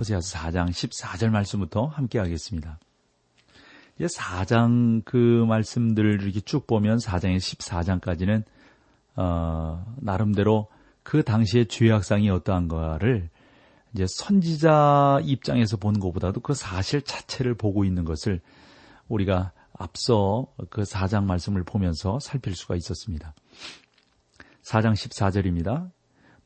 호세아서 4장 14절 말씀부터 함께 하겠습니다. 이제 4장 그 말씀들을 이렇게 쭉 보면 4장에서 14장까지는 어, 나름대로 그 당시의 죄악상이 어떠한가를 이제 선지자 입장에서 본 것보다도 그 사실 자체를 보고 있는 것을 우리가 앞서 그 4장 말씀을 보면서 살필 수가 있었습니다. 4장 14절입니다.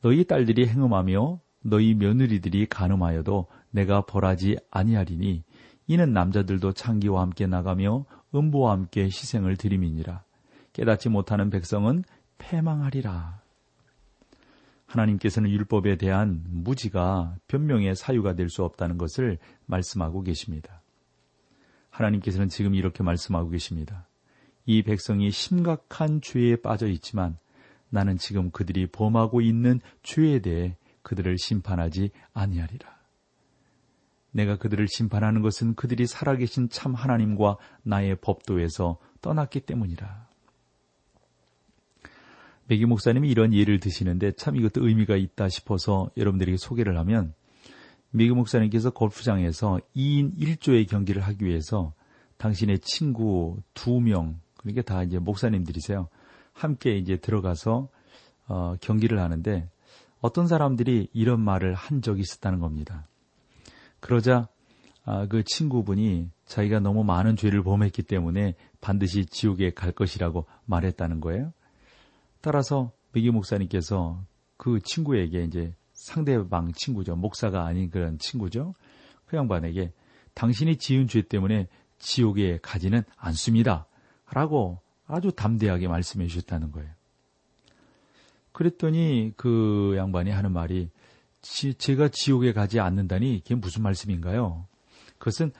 너희 딸들이 행음하며 너희 며느리들이 간음하여도 내가 벌하지 아니하리니 이는 남자들도 창기와 함께 나가며 음부와 함께 희생을 드림이니라. 깨닫지 못하는 백성은 패망하리라. 하나님께서는 율법에 대한 무지가 변명의 사유가 될 수 없다는 것을 말씀하고 계십니다. 하나님께서는 지금 이렇게 말씀하고 계십니다. 이 백성이 심각한 죄에 빠져 있지만 나는 지금 그들이 범하고 있는 죄에 대해 그들을 심판하지 아니하리라. 내가 그들을 심판하는 것은 그들이 살아계신 참 하나님과 나의 법도에서 떠났기 때문이라. 백기 목사님이 이런 예를 드시는데 참 이것도 의미가 있다 싶어서 여러분들에게 소개를 하면 미기 목사님께서 골프장에서 2인 1조의 경기를 하기 위해서 당신의 친구 두 명, 그러니까 다 이제 목사님들이세요. 함께 이제 들어가서 어, 경기를 하는데 어떤 사람들이 이런 말을 한 적이 있었다는 겁니다. 그러자 아, 그 친구분이 자기가 너무 많은 죄를 범했기 때문에 반드시 지옥에 갈 것이라고 말했다는 거예요. 따라서 미기 목사님께서 그 친구에게 이제 상대방 친구죠. 목사가 아닌 그런 친구죠. 그 양반에게 당신이 지은 죄 때문에 지옥에 가지는 않습니다. 라고 아주 담대하게 말씀해 주셨다는 거예요. 그랬더니 그 양반이 하는 말이 지, 제가 지옥에 가지 않는다니 그게 무슨 말씀인가요? 그것은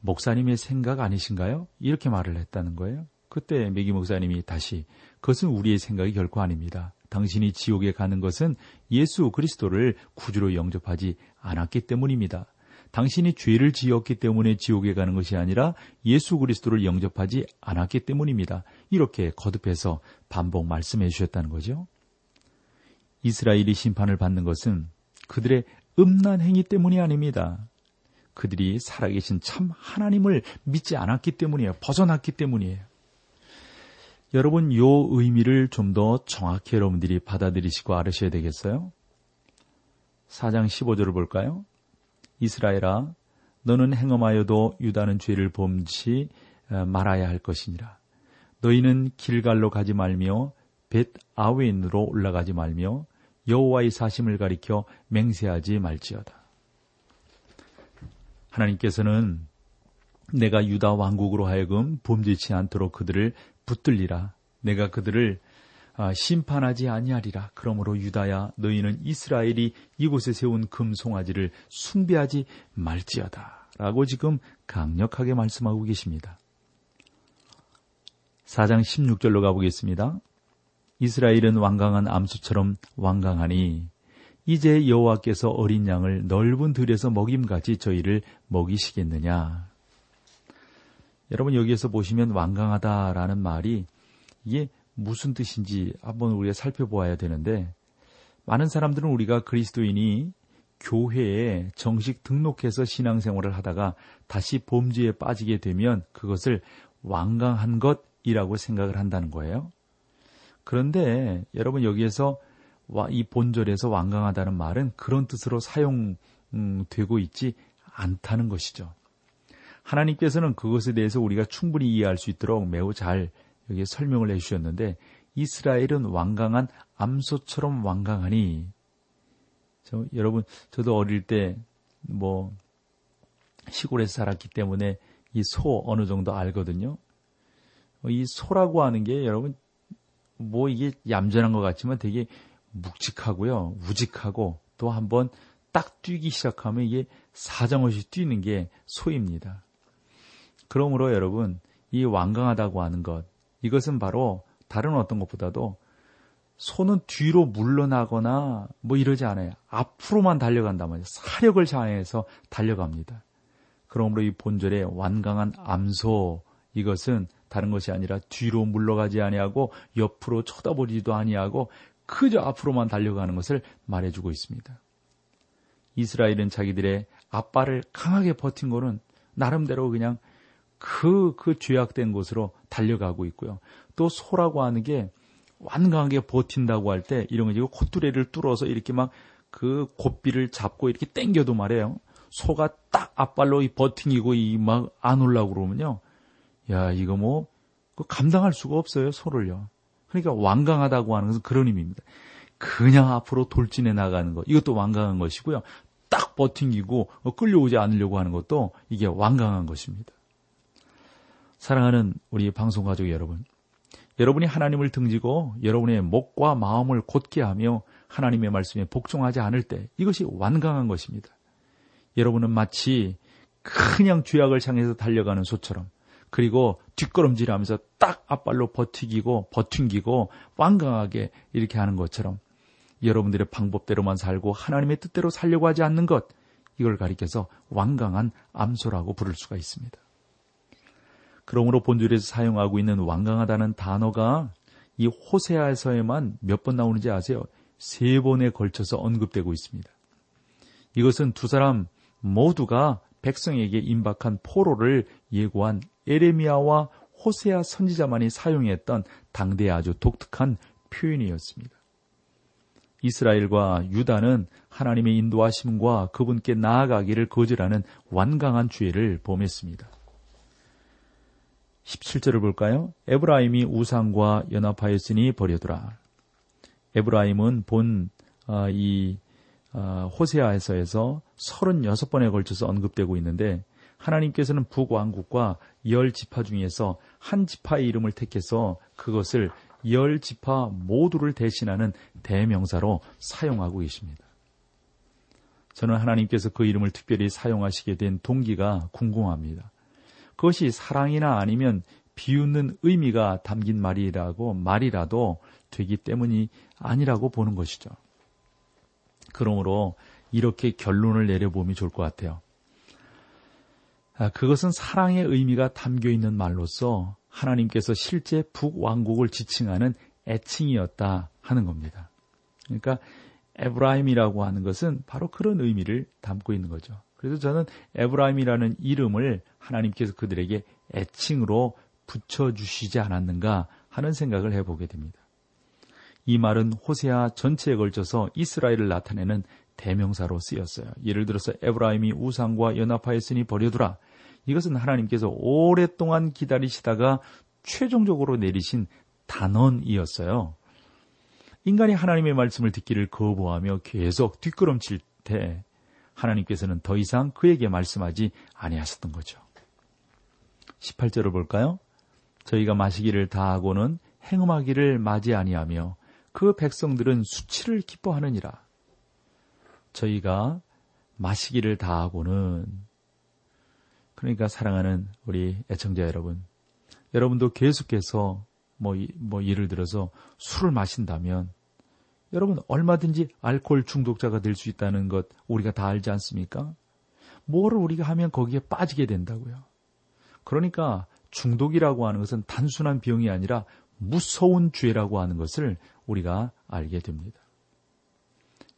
목사님의 생각 아니신가요? 이렇게 말을 했다는 거예요. 그때 메기 목사님이 다시 그것은 우리의 생각이 결코 아닙니다. 당신이 지옥에 가는 것은 예수 그리스도를 구주로 영접하지 않았기 때문입니다. 당신이 죄를 지었기 때문에 지옥에 가는 것이 아니라 예수 그리스도를 영접하지 않았기 때문입니다. 이렇게 거듭해서 반복 말씀해 주셨다는 거죠. 이스라엘이 심판을 받는 것은 그들의 음란 행위 때문이 아닙니다. 그들이 살아계신 참 하나님을 믿지 않았기 때문이에요. 벗어났기 때문이에요. 여러분, 요 의미를 좀 더 정확히 여러분들이 받아들이시고 알으셔야 되겠어요? 4장 15절을 볼까요? 이스라엘아 너는 행엄하여도 유다는 죄를 범치 어, 말아야 할 것이니라. 너희는 길갈로 가지 말며 벳 아웬으로 올라가지 말며 여호와의 사심을 가리켜 맹세하지 말지어다. 하나님께서는 내가 유다 왕국으로 하여금 범죄치 않도록 그들을 붙들리라. 내가 그들을 아, 심판하지 아니하리라. 그러므로 유다야 너희는 이스라엘이 이곳에 세운 금송아지를 숭배하지 말지어다. 라고 지금 강력하게 말씀하고 계십니다. 4장 16절로 가보겠습니다. 이스라엘은 완강한 암수처럼 완강하니 이제 여호와께서 어린 양을 넓은 들에서 먹임같이 저희를 먹이시겠느냐. 여러분 여기에서 보시면 완강하다라는 말이 이게 무슨 뜻인지 한번 우리가 살펴보아야 되는데 많은 사람들은 우리가 그리스도인이 교회에 정식 등록해서 신앙생활을 하다가 다시 범죄에 빠지게 되면 그것을 완강한 것이라고 생각을 한다는 거예요. 그런데 여러분 여기에서 이 본절에서 완강하다는 말은 그런 뜻으로 사용되고 있지 않다는 것이죠. 하나님께서는 그것에 대해서 우리가 충분히 이해할 수 있도록 매우 잘 여기 설명을 해주셨는데 이스라엘은 완강한 암소처럼 완강하니 저, 여러분 저도 어릴 때 뭐 시골에서 살았기 때문에 이 소 어느 정도 알거든요. 이 소라고 하는 게 여러분 뭐 이게 얌전한 것 같지만 되게 묵직하고요, 우직하고 또 한번 딱 뛰기 시작하면 이게 사정없이 뛰는 게 소입니다. 그러므로 여러분, 이 완강하다고 하는 것, 이것은 바로 다른 어떤 것보다도 손은 뒤로 물러나거나 뭐 이러지 않아요. 앞으로만 달려간단 말이에요. 사력을 자해해서 달려갑니다. 그러므로 이 본절의 완강한 암소 이것은 다른 것이 아니라 뒤로 물러가지 아니하고 옆으로 쳐다보지도 아니하고 그저 앞으로만 달려가는 것을 말해주고 있습니다. 이스라엘은 자기들의 앞발을 강하게 버틴 거는 나름대로 그냥 그, 그 죄악된 곳으로 달려가고 있고요. 또 소라고 하는 게 완강하게 버틴다고 할 때 이런 거 지고 콧뚜레를 뚫어서 이렇게 막 그 곱비를 잡고 이렇게 땡겨도 말해요. 소가 딱 앞발로 이 버팅이고 이 막 안 올라고 그러면요. 야, 이거 뭐, 그 감당할 수가 없어요, 소를요. 그러니까 완강하다고 하는 것은 그런 의미입니다. 그냥 앞으로 돌진해 나가는 것, 이것도 완강한 것이고요. 딱 버팅기고 끌려오지 않으려고 하는 것도 이게 완강한 것입니다. 사랑하는 우리 방송 가족 여러분, 여러분이 하나님을 등지고 여러분의 목과 마음을 곧게 하며 하나님의 말씀에 복종하지 않을 때 이것이 완강한 것입니다. 여러분은 마치 그냥 죄악을 향해서 달려가는 소처럼 그리고 뒷걸음질하면서 딱 앞발로 버티기고 버튕기고 완강하게 이렇게 하는 것처럼 여러분들의 방법대로만 살고 하나님의 뜻대로 살려고 하지 않는 것 이걸 가리켜서 완강한 암소라고 부를 수가 있습니다. 그러므로 본절에서 사용하고 있는 완강하다는 단어가 이 호세아에서에만 몇 번 나오는지 아세요? 세 번에 걸쳐서 언급되고 있습니다. 이것은 두 사람 모두가 백성에게 임박한 포로를 예고한 에레미야와 호세아 선지자만이 사용했던 당대의 아주 독특한 표현이었습니다. 이스라엘과 유다는 하나님의 인도하심과 그분께 나아가기를 거절하는 완강한 죄를 범했습니다. 17절을 볼까요? 에브라임이 우상과 연합하였으니 버려두라. 에브라임은 본이 어, 어, 호세아에서에서 36번에 걸쳐서 언급되고 있는데 하나님께서는 북왕국과 열 지파 중에서 한 지파의 이름을 택해서 그것을 열 지파 모두를 대신하는 대명사로 사용하고 계십니다. 저는 하나님께서 그 이름을 특별히 사용하시게 된 동기가 궁금합니다. 그것이 사랑이나 아니면 비웃는 의미가 담긴 말이라고 말이라도 되기 때문이 아니라고 보는 것이죠. 그러므로 이렇게 결론을 내려보면 좋을 것 같아요. 아, 그것은 사랑의 의미가 담겨 있는 말로서 하나님께서 실제 북왕국을 지칭하는 애칭이었다 하는 겁니다. 그러니까 에브라임이라고 하는 것은 바로 그런 의미를 담고 있는 거죠. 그래서 저는 에브라임이라는 이름을 하나님께서 그들에게 애칭으로 붙여주시지 않았는가 하는 생각을 해보게 됩니다. 이 말은 호세아 전체에 걸쳐서 이스라엘을 나타내는 대명사로 쓰였어요. 예를 들어서 에브라임이 우상과 연합하였으니 버려두라. 이것은 하나님께서 오랫동안 기다리시다가 최종적으로 내리신 단언이었어요. 인간이 하나님의 말씀을 듣기를 거부하며 계속 뒷걸음칠 때 하나님께서는 더 이상 그에게 말씀하지 아니하셨던 거죠. 18절을 볼까요? 저희가 마시기를 다하고는 행음하기를 맞이 아니하며 그 백성들은 수치를 기뻐하느니라. 저희가 마시기를 다하고는 그러니까 사랑하는 우리 애청자 여러분, 여러분도 계속해서 뭐, 뭐 예를 들어서 술을 마신다면 여러분 얼마든지 알코올 중독자가 될 수 있다는 것 우리가 다 알지 않습니까? 뭐를 우리가 하면 거기에 빠지게 된다고요. 그러니까 중독이라고 하는 것은 단순한 병이 아니라 무서운 죄라고 하는 것을 우리가 알게 됩니다.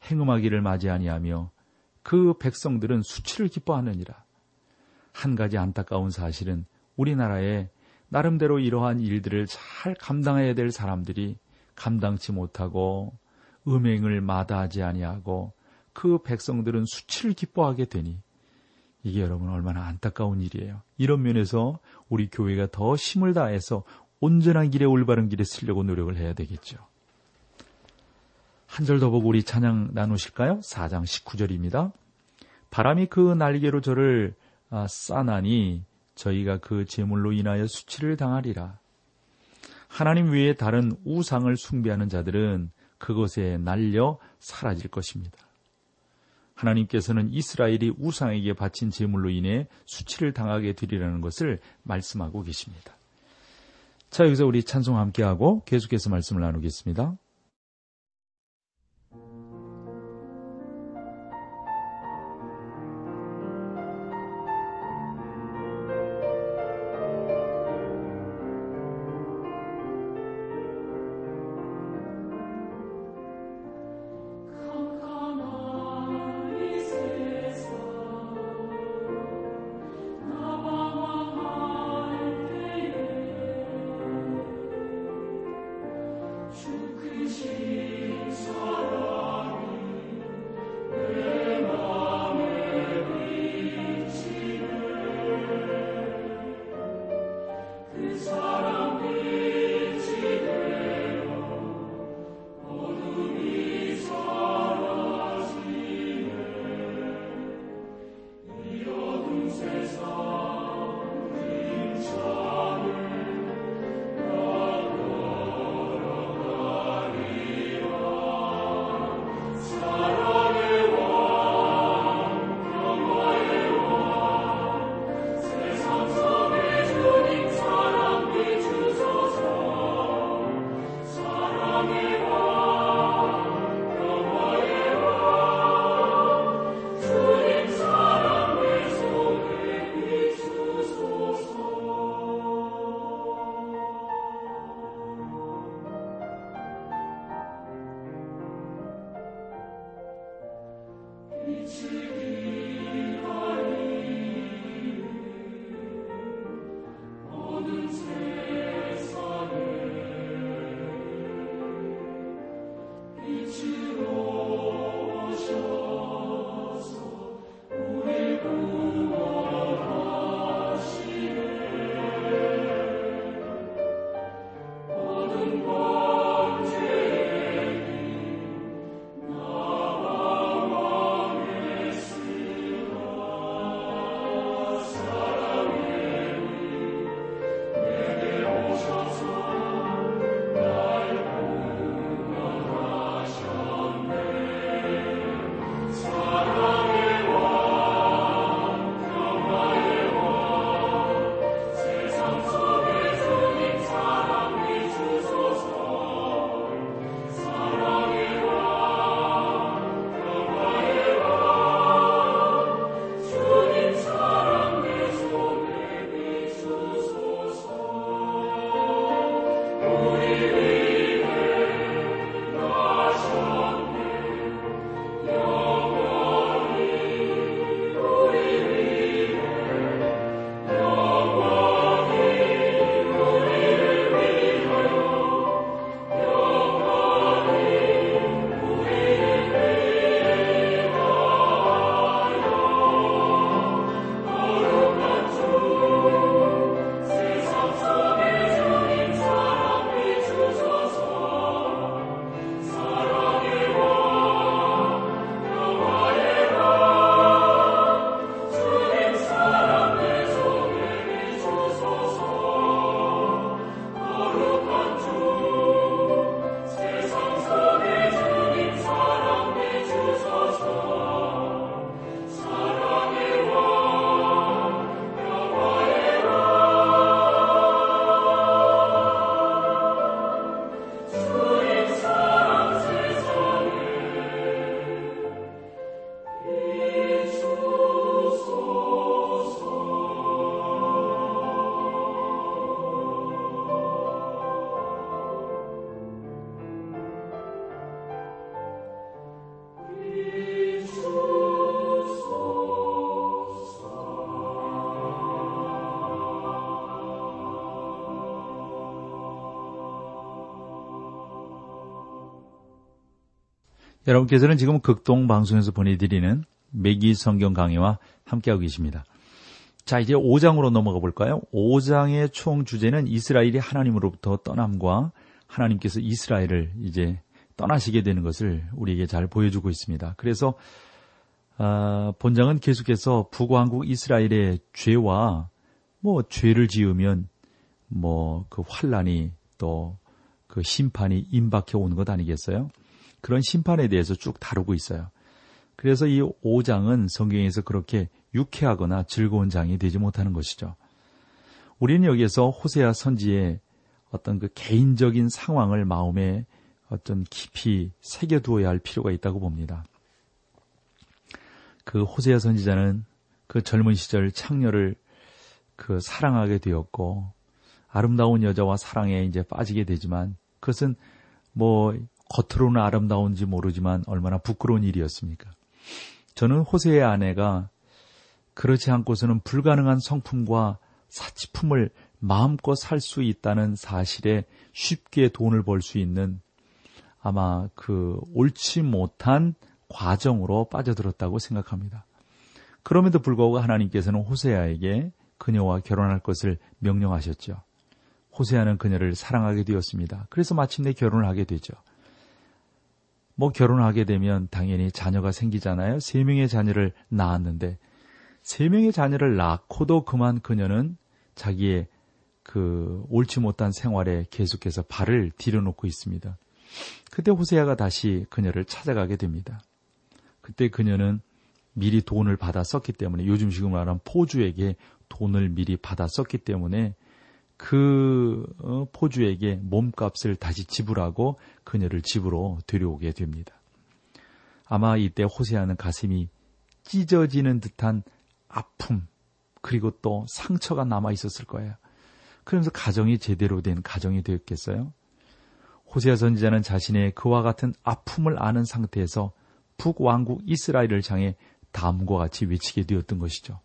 행음하기를 맞이 아니하며 그 백성들은 수치를 기뻐하느니라. 한 가지 안타까운 사실은 우리나라에 나름대로 이러한 일들을 잘 감당해야 될 사람들이 감당치 못하고 음행을 마다하지 아니하고 그 백성들은 수치를 기뻐하게 되니 이게 여러분 얼마나 안타까운 일이에요. 이런 면에서 우리 교회가 더 힘을 다해서 온전한 길에 올바른 길에 쓰려고 노력을 해야 되겠죠. 한 절 더 보고 우리 찬양 나누실까요? 4장 19절입니다. 바람이 그 날개로 저를 아, 싸나니 저희가 그 제물로 인하여 수치를 당하리라. 하나님 외에 다른 우상을 숭배하는 자들은 그것에 날려 사라질 것입니다. 하나님께서는 이스라엘이 우상에게 바친 제물로 인해 수치를 당하게 되리라는 것을 말씀하고 계십니다. 자, 여기서 우리 찬송 함께하고 계속해서 말씀을 나누겠습니다. Jesus. 여러분께서는 지금 극동 방송에서 보내드리는 매기 성경 강의와 함께하고 계십니다. 자, 이제 5장으로 넘어가 볼까요? 5장의 총 주제는 이스라엘이 하나님으로부터 떠남과 하나님께서 이스라엘을 이제 떠나시게 되는 것을 우리에게 잘 보여주고 있습니다. 그래서 아, 본장은 계속해서 북왕국 이스라엘의 죄와 뭐 죄를 지으면 뭐 그 환란이 또 그 심판이 임박해 오는 것 아니겠어요? 그런 심판에 대해서 쭉 다루고 있어요. 그래서 이 5장은 성경에서 그렇게 유쾌하거나 즐거운 장이 되지 못하는 것이죠. 우리는 여기에서 호세아 선지의 어떤 그 개인적인 상황을 마음에 어떤 깊이 새겨두어야 할 필요가 있다고 봅니다. 그 호세아 선지자는 그 젊은 시절 창녀를 그 사랑하게 되었고 아름다운 여자와 사랑에 이제 빠지게 되지만 그것은 뭐 겉으로는 아름다운지 모르지만 얼마나 부끄러운 일이었습니까? 저는 호세의 아내가 그렇지 않고서는 불가능한 성품과 사치품을 마음껏 살 수 있다는 사실에 쉽게 돈을 벌 수 있는 아마 그 옳지 못한 과정으로 빠져들었다고 생각합니다. 그럼에도 불구하고 하나님께서는 호세아에게 그녀와 결혼할 것을 명령하셨죠. 호세아는 그녀를 사랑하게 되었습니다. 그래서 마침내 결혼을 하게 되죠. 뭐 결혼하게 되면 당연히 자녀가 생기잖아요. 세 명의 자녀를 낳았는데 세 명의 자녀를 낳고도 그만 그녀는 자기의 그 옳지 못한 생활에 계속해서 발을 들여놓고 있습니다. 그때 호세아가 다시 그녀를 찾아가게 됩니다. 그때 그녀는 미리 돈을 받아 썼기 때문에 요즘 식으로 말하면 포주에게 돈을 미리 받아 썼기 때문에 그 어, 포주에게 몸값을 다시 지불하고 그녀를 집으로 데려오게 됩니다. 아마 이때 호세아는 가슴이 찢어지는 듯한 아픔 그리고 또 상처가 남아 있었을 거예요. 그러면서 가정이 제대로 된 가정이 되었겠어요? 호세아 선지자는 자신의 그와 같은 아픔을 아는 상태에서 북왕국 이스라엘을 향해 다음과 같이 외치게 되었던 것이죠.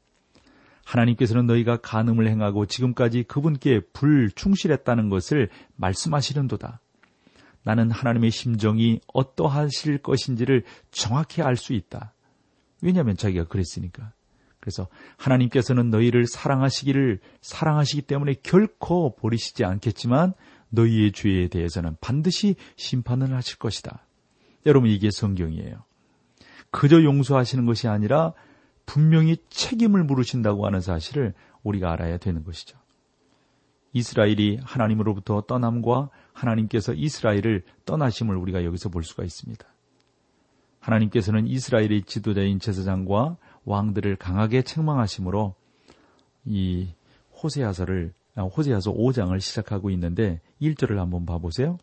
하나님께서는 너희가 간음을 행하고 지금까지 그분께 불충실했다는 것을 말씀하시는도다. 나는 하나님의 심정이 어떠하실 것인지를 정확히 알 수 있다. 왜냐하면 자기가 그랬으니까. 그래서 하나님께서는 너희를 사랑하시기를 사랑하시기 때문에 결코 버리시지 않겠지만 너희의 죄에 대해서는 반드시 심판을 하실 것이다. 여러분 이게 성경이에요. 그저 용서하시는 것이 아니라 분명히 책임을 물으신다고 하는 사실을 우리가 알아야 되는 것이죠. 이스라엘이 하나님으로부터 떠남과 하나님께서 이스라엘을 떠나심을 우리가 여기서 볼 수가 있습니다. 하나님께서는 이스라엘의 지도자인 제사장과 왕들을 강하게 책망하심으로 이 호세아서를 호세아서 5장을 시작하고 있는데 1절을 한번 봐보세요.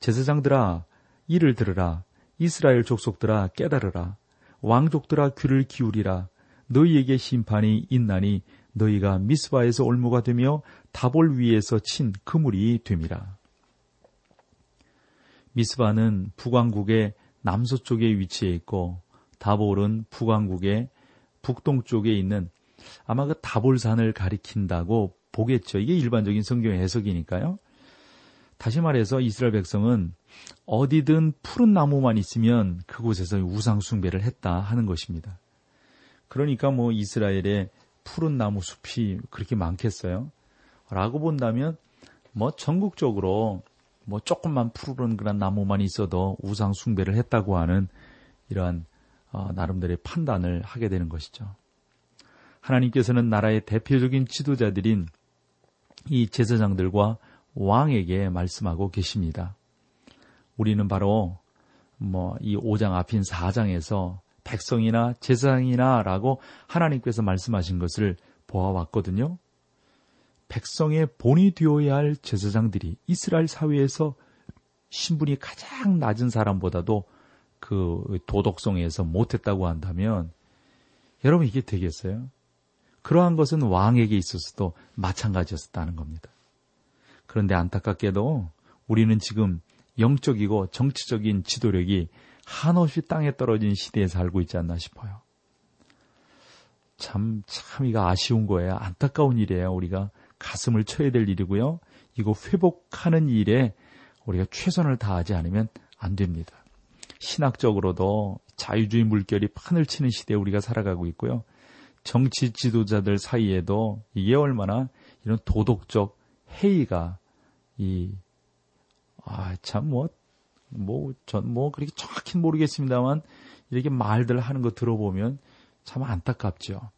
제사장들아 이를 들으라 이스라엘 족속들아 깨달으라 왕족들아 귀를 기울이라 너희에게 심판이 있나니 너희가 미스바에서 올무가 되며 다볼 위에서 친 그물이 됨이라. 미스바는 북왕국의 남서쪽에 위치해 있고 다볼은 북왕국의 북동쪽에 있는 아마 그 다볼산을 가리킨다고 보겠죠. 이게 일반적인 성경의 해석이니까요. 다시 말해서 이스라엘 백성은 어디든 푸른 나무만 있으면 그곳에서 우상 숭배를 했다 하는 것입니다. 그러니까 뭐 이스라엘에 푸른 나무 숲이 그렇게 많겠어요? 라고 본다면 뭐 전국적으로 뭐 조금만 푸른 그런 나무만 있어도 우상 숭배를 했다고 하는 이러한 어, 나름대로의 판단을 하게 되는 것이죠. 하나님께서는 나라의 대표적인 지도자들인 이 제사장들과 왕에게 말씀하고 계십니다. 우리는 바로 뭐 이 5장 앞인 4장에서 백성이나 제사장이나라고 하나님께서 말씀하신 것을 보아왔거든요. 백성의 본이 되어야 할 제사장들이 이스라엘 사회에서 신분이 가장 낮은 사람보다도 그 도덕성에서 못했다고 한다면 여러분 이게 되겠어요? 그러한 것은 왕에게 있어서도 마찬가지였다는 겁니다. 그런데 안타깝게도 우리는 지금 영적이고 정치적인 지도력이 한없이 땅에 떨어진 시대에 살고 있지 않나 싶어요. 참, 참, 이거 아쉬운 거예요. 안타까운 일이에요. 우리가 가슴을 쳐야 될 일이고요. 이거 회복하는 일에 우리가 최선을 다하지 않으면 안 됩니다. 신학적으로도 자유주의 물결이 판을 치는 시대에 우리가 살아가고 있고요. 정치 지도자들 사이에도 이게 얼마나 이런 도덕적 회의가 이, 아, 참, 뭐, 뭐, 전 뭐, 그렇게 정확히 모르겠습니다만, 이렇게 말들 하는 거 들어보면 참 안타깝죠.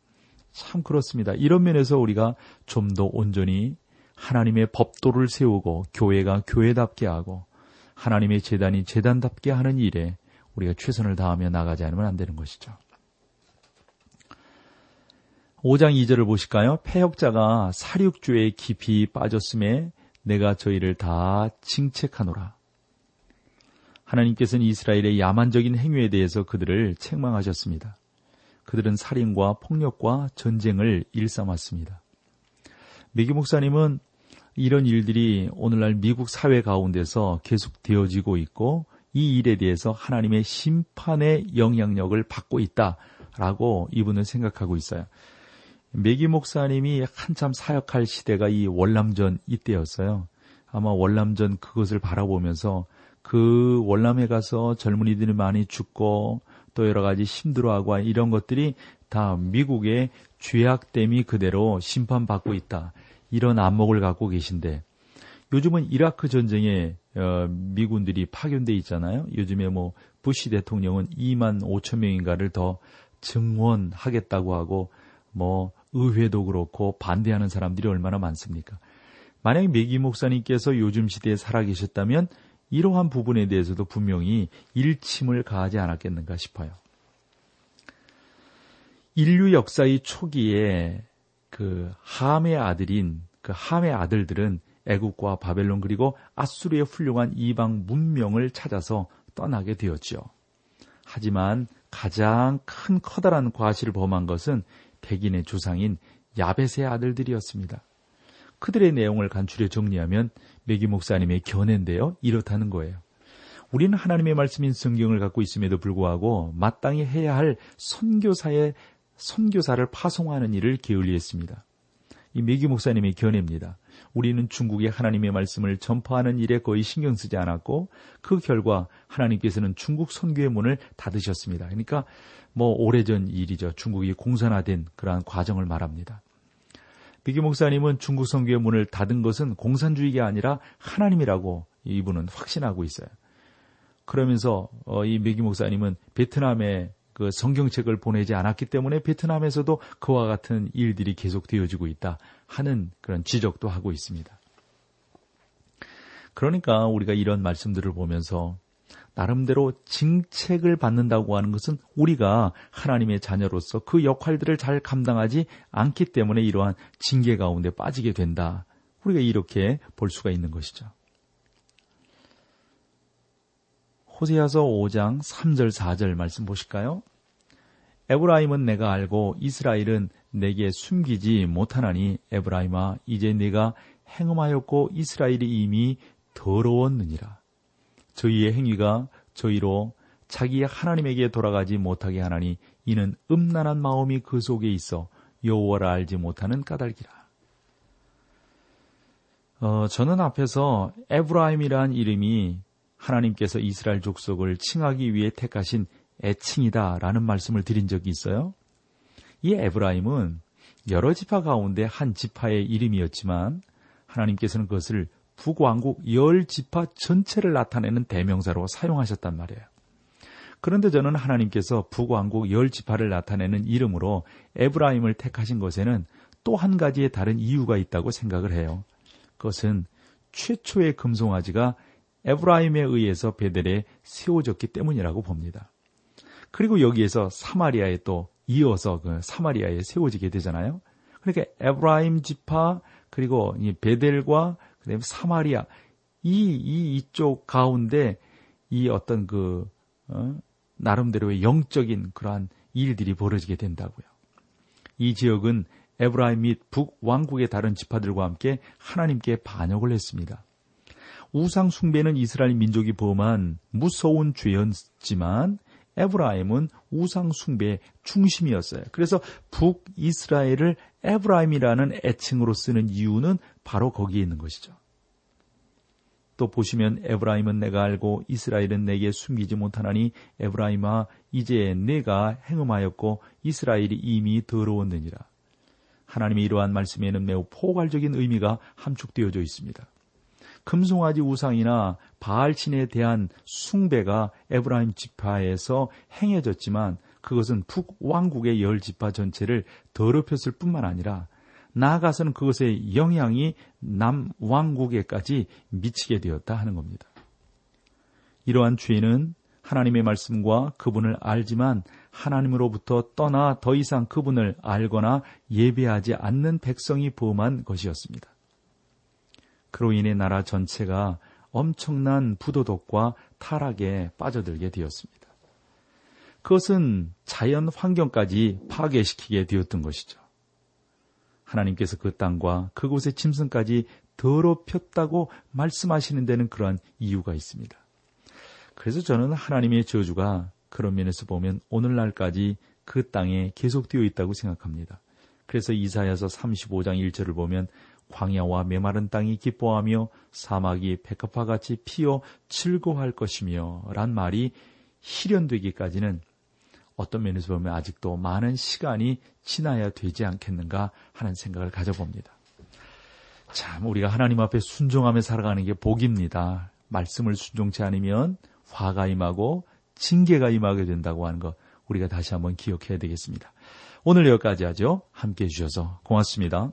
참 그렇습니다. 이런 면에서 우리가 좀 더 온전히 하나님의 법도를 세우고 교회가 교회답게 하고 하나님의 재단이 재단답게 하는 일에 우리가 최선을 다하며 나가지 않으면 안 되는 것이죠. 5장 2절을 보실까요? 폐역자가 사륙주에 깊이 빠졌음에 내가 저희를 다 징책하노라. 하나님께서는 이스라엘의 야만적인 행위에 대해서 그들을 책망하셨습니다. 그들은 살인과 폭력과 전쟁을 일삼았습니다. 미기 목사님은 이런 일들이 오늘날 미국 사회 가운데서 계속 되어지고 있고 이 일에 대해서 하나님의 심판의 영향력을 받고 있다라고 이분은 생각하고 있어요. 메기 목사님이 한참 사역할 시대가 이 월남전 이때였어요. 아마 월남전 그것을 바라보면서 그 월남에 가서 젊은이들이 많이 죽고 또 여러 가지 힘들어하고 이런 것들이 다 미국의 죄악됨이 그대로 심판받고 있다. 이런 안목을 갖고 계신데 요즘은 이라크 전쟁에 어, 미군들이 파견돼 있잖아요. 요즘에 뭐 부시 대통령은 2만 5천 명인가를 더 증원하겠다고 하고 뭐 의회도 그렇고 반대하는 사람들이 얼마나 많습니까? 만약 메기 목사님께서 요즘 시대에 살아계셨다면 이러한 부분에 대해서도 분명히 일침을 가하지 않았겠는가 싶어요. 인류 역사의 초기에 그 함의 아들인 그 함의 아들들은 애국과 바벨론 그리고 아수르의 훌륭한 이방 문명을 찾아서 떠나게 되었지요. 하지만 가장 큰 커다란 과실을 범한 것은 백인의 조상인 야벳의 아들들이었습니다. 그들의 내용을 간추려 정리하면 메기 목사님의 견해인데요. 이렇다는 거예요. 우리는 하나님의 말씀인 성경을 갖고 있음에도 불구하고 마땅히 해야 할 선교사의 선교사를 파송하는 일을 게을리했습니다. 이 메기 목사님의 견해입니다. 우리는 중국의 하나님의 말씀을 전파하는 일에 거의 신경 쓰지 않았고 그 결과 하나님께서는 중국 선교의 문을 닫으셨습니다. 그러니까 뭐 오래전 일이죠. 중국이 공산화된 그러한 과정을 말합니다. 비기 목사님은 중국 선교의 문을 닫은 것은 공산주의가 아니라 하나님이라고 이분은 확신하고 있어요. 그러면서 어, 이 미기 목사님은 베트남에 그 성경책을 보내지 않았기 때문에 베트남에서도 그와 같은 일들이 계속 되어지고 있다 하는 그런 지적도 하고 있습니다. 그러니까 우리가 이런 말씀들을 보면서 나름대로 징책을 받는다고 하는 것은 우리가 하나님의 자녀로서 그 역할들을 잘 감당하지 않기 때문에 이러한 징계 가운데 빠지게 된다. 우리가 이렇게 볼 수가 있는 것이죠. 호세아서 5장 3절 4절 말씀 보실까요? 에브라임은 내가 알고 이스라엘은 내게 숨기지 못하나니 에브라임아 이제 내가 행음하였고 이스라엘이 이미 더러웠느니라. 저희의 행위가 저희로 자기의 하나님에게 돌아가지 못하게 하나니 이는 음란한 마음이 그 속에 있어 여호와를 알지 못하는 까닭이라. 어, 저는 앞에서 에브라임이란 이름이 하나님께서 이스라엘 족속을 칭하기 위해 택하신 애칭이다라는 말씀을 드린 적이 있어요. 이 에브라임은 여러 지파 가운데 한 지파의 이름이었지만 하나님께서는 그것을 북왕국 열 지파 전체를 나타내는 대명사로 사용하셨단 말이에요. 그런데 저는 하나님께서 북왕국 열 지파를 나타내는 이름으로 에브라임을 택하신 것에는 또 한 가지의 다른 이유가 있다고 생각을 해요. 그것은 최초의 금송아지가 에브라임에 의해서 베델에 세워졌기 때문이라고 봅니다. 그리고 여기에서 사마리아에 또 이어서 그 사마리아에 세워지게 되잖아요. 그러니까 에브라임 지파 그리고 이 베델과 그다음에 사마리아 이, 이 이쪽 가운데 이 어떤 그 어, 나름대로의 영적인 그러한 일들이 벌어지게 된다고요. 이 지역은 에브라임 및 북왕국의 다른 지파들과 함께 하나님께 반역을 했습니다. 우상 숭배는 이스라엘 민족이 범한 무서운 죄였지만 에브라임은 우상 숭배의 중심이었어요. 그래서 북이스라엘을 에브라임이라는 애칭으로 쓰는 이유는 바로 거기에 있는 것이죠. 또 보시면 에브라임은 내가 알고 이스라엘은 내게 숨기지 못하나니 에브라임아 이제 내가 행음하였고 이스라엘이 이미 더러웠느니라. 하나님의 이러한 말씀에는 매우 포괄적인 의미가 함축되어져 있습니다. 금송아지 우상이나 바알신에 대한 숭배가 에브라임 지파에서 행해졌지만 그것은 북 왕국의 열 지파 전체를 더럽혔을 뿐만 아니라 나아가서는 그것의 영향이 남 왕국에까지 미치게 되었다 하는 겁니다. 이러한 죄는 하나님의 말씀과 그분을 알지만 하나님으로부터 떠나 더 이상 그분을 알거나 예배하지 않는 백성이 범한 것이었습니다. 그로 인해 나라 전체가 엄청난 부도덕과 타락에 빠져들게 되었습니다. 그것은 자연 환경까지 파괴시키게 되었던 것이죠. 하나님께서 그 땅과 그곳의 짐승까지 더럽혔다고 말씀하시는 데는 그러한 이유가 있습니다. 그래서 저는 하나님의 저주가 그런 면에서 보면 오늘날까지 그 땅에 계속되어 있다고 생각합니다. 그래서 이사야서 35장 1절을 보면 광야와 메마른 땅이 기뻐하며 사막이 백합화 같이 피어 즐거워할 것이며 란 말이 실현되기까지는 어떤 면에서 보면 아직도 많은 시간이 지나야 되지 않겠는가 하는 생각을 가져봅니다. 참 우리가 하나님 앞에 순종하며 살아가는 게 복입니다. 말씀을 순종치 않으면 화가 임하고 징계가 임하게 된다고 하는 것 우리가 다시 한번 기억해야 되겠습니다. 오늘 여기까지 하죠. 함께 해주셔서 고맙습니다.